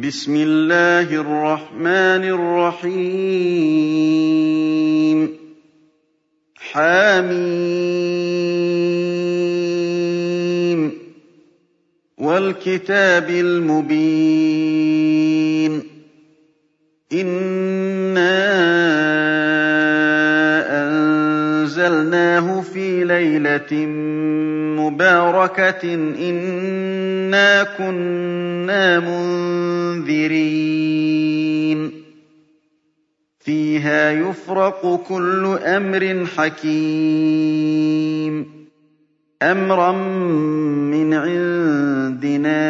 بسم الله الرحمن الرحيم حميم والكتاب المبين إنا أنزلناه في ليلة مباركة إنا كنا منذرين فيها يفرق كل أمر حكيم أمرا من عندنا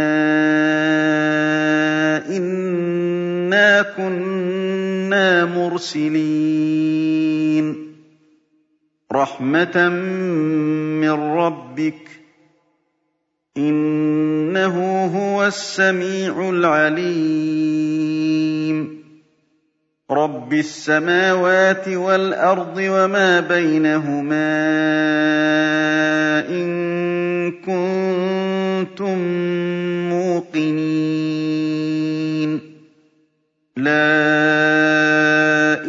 إنا كنا مرسلين رحمة من ربك إِنَّهُ هُوَ السَّمِيعُ الْعَلِيمُ. رَبِّ السَّمَاوَاتِ وَالْأَرْضِ وَمَا بَيْنَهُمَا إِن كُنتُم مُّوقِنِينَ.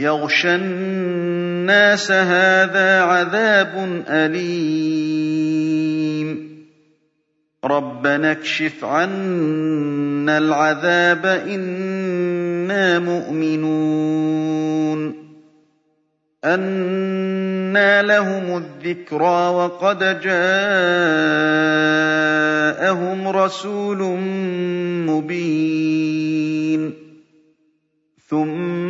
يغشى الناس هذا عذاب أليم. ربنا اكشف عنا العذاب إنا مؤمنون. أنى لهم الذكرى وقد جاءهم رسول مبين. ثم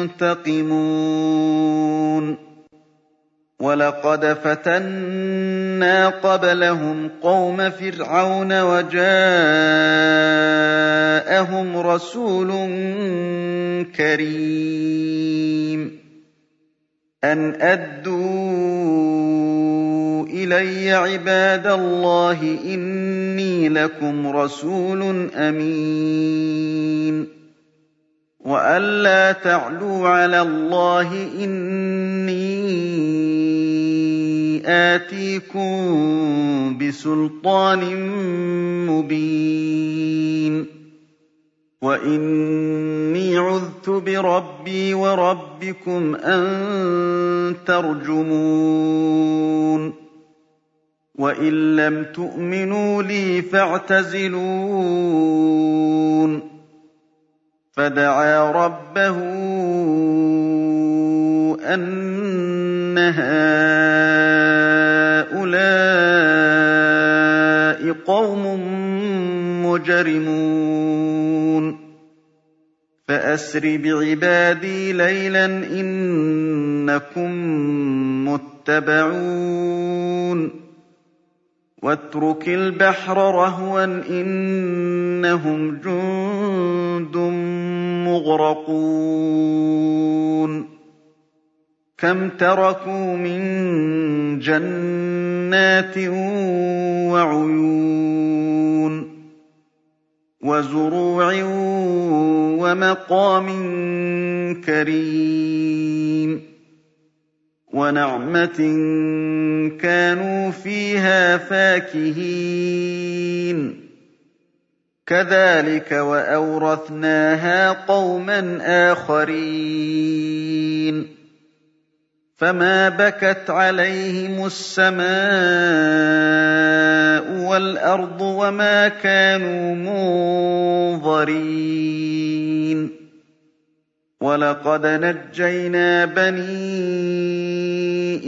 مُنتَقِمُونَ وَلَقَدْ فَتَنَّا قَبْلَهُمْ قَوْمَ فِرْعَوْنَ وَجَاءَهُمْ رَسُولٌ كَرِيمٌ. أَنْ أَدُّوا إِلَيَّ عِبَادَ اللَّهِ إِنِّي لَكُمْ رَسُولٌ أَمِينٌ. وَأَلَّا تَعْلُوا عَلَى اللَّهِ إِنِّي آتِيكُم بِسُلْطَانٍ مُّبِينٍ وَإِنِّي عُذْتُ بِرَبِّي وَرَبِّكُمْ أَن تَرْجُمُونِ وَإِن لَّمْ تُؤْمِنُوا لِي فَاعْتَزِلُونِ فَدَعَا رَبَّهُ أَنَّ هَٰؤُلَاءِ قَوْمٌ مُّجْرِمُونَ. فَأَسْرِ بِعِبَادِي لَيْلًا إِنَّكُم مُّتَّبَعُونَ. وَاتْرُكِ الْبَحْرَ رَهْوًا ۖ إِنَّهُمْ جُندٌ مُّغْرَقُونَ. كَمْ تَرَكُوا مِن جَنَّاتٍ وَعُيُونٍ وَزُرُوعٍ وَمَقَامٍ كَرِيمٍ. وَنَعْمَةٍ كَانُوا فِيهَا فَاكِهِينَ. كَذَٰلِكَ وَأَوْرَثْنَاهَا قَوْمًا آخَرِينَ. فَمَا بَكَتْ عَلَيْهِمُ السَّمَاءُ وَالْأَرْضُ وَمَا كَانُوا مُنظَرِينَ. وَلَقَدْ نَجَّيْنَا بَنِي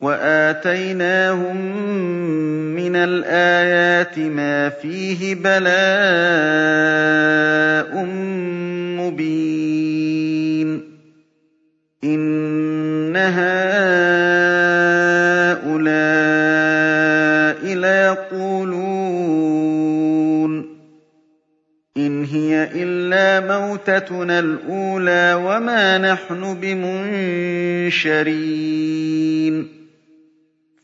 وَآتَيْنَاهُم مِّنَ الْآيَاتِ مَا فِيهِ بَلَاءٌ مُّبِينٌ إِنَّ هَٰؤُلَاءِ لَيَقُولُونَ إِنْ هِيَ إِلَّا مَوْتَتُنَا الْأُولَىٰ وَمَا نَحْنُ بِمُنشَرِينَ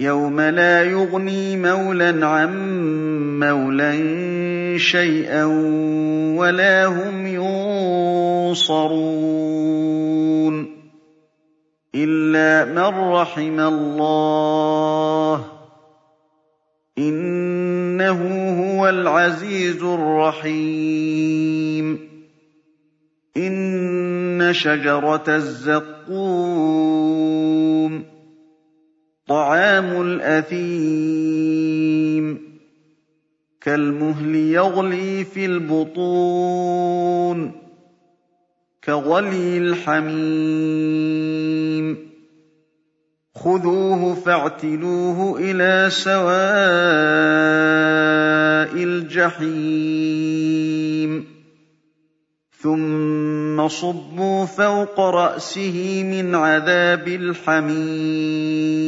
يَوْمَ لَا يُغْنِي مَوْلًى عَن مَّوْلًى شَيْئًا وَلَا هُمْ يُنصَرُونَ إِلَّا مَن رَّحِمَ اللَّهُ ۚ إِنَّهُ هُوَ الْعَزِيزُ الرَّحِيمُ إِنَّ شَجَرَتَ الزَّقُّومِ طَعَامُ الْأَثِيمِ. كَالْمُهْلِ يَغْلِي فِي الْبُطُونِ. كَغَلْيِ الْحَمِيمِ. خُذُوهُ فَاعْتِلُوهُ إِلَىٰ سَوَاءِ الْجَحِيمِ. ثُمَّ صُبُّوا فَوْقَ رَأْسِهِ مِنْ عَذَابِ الْحَمِيمِ.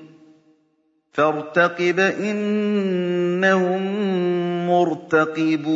فَارْتَقِبْ إِنَّهُم مُّرْتَقِبُونَ.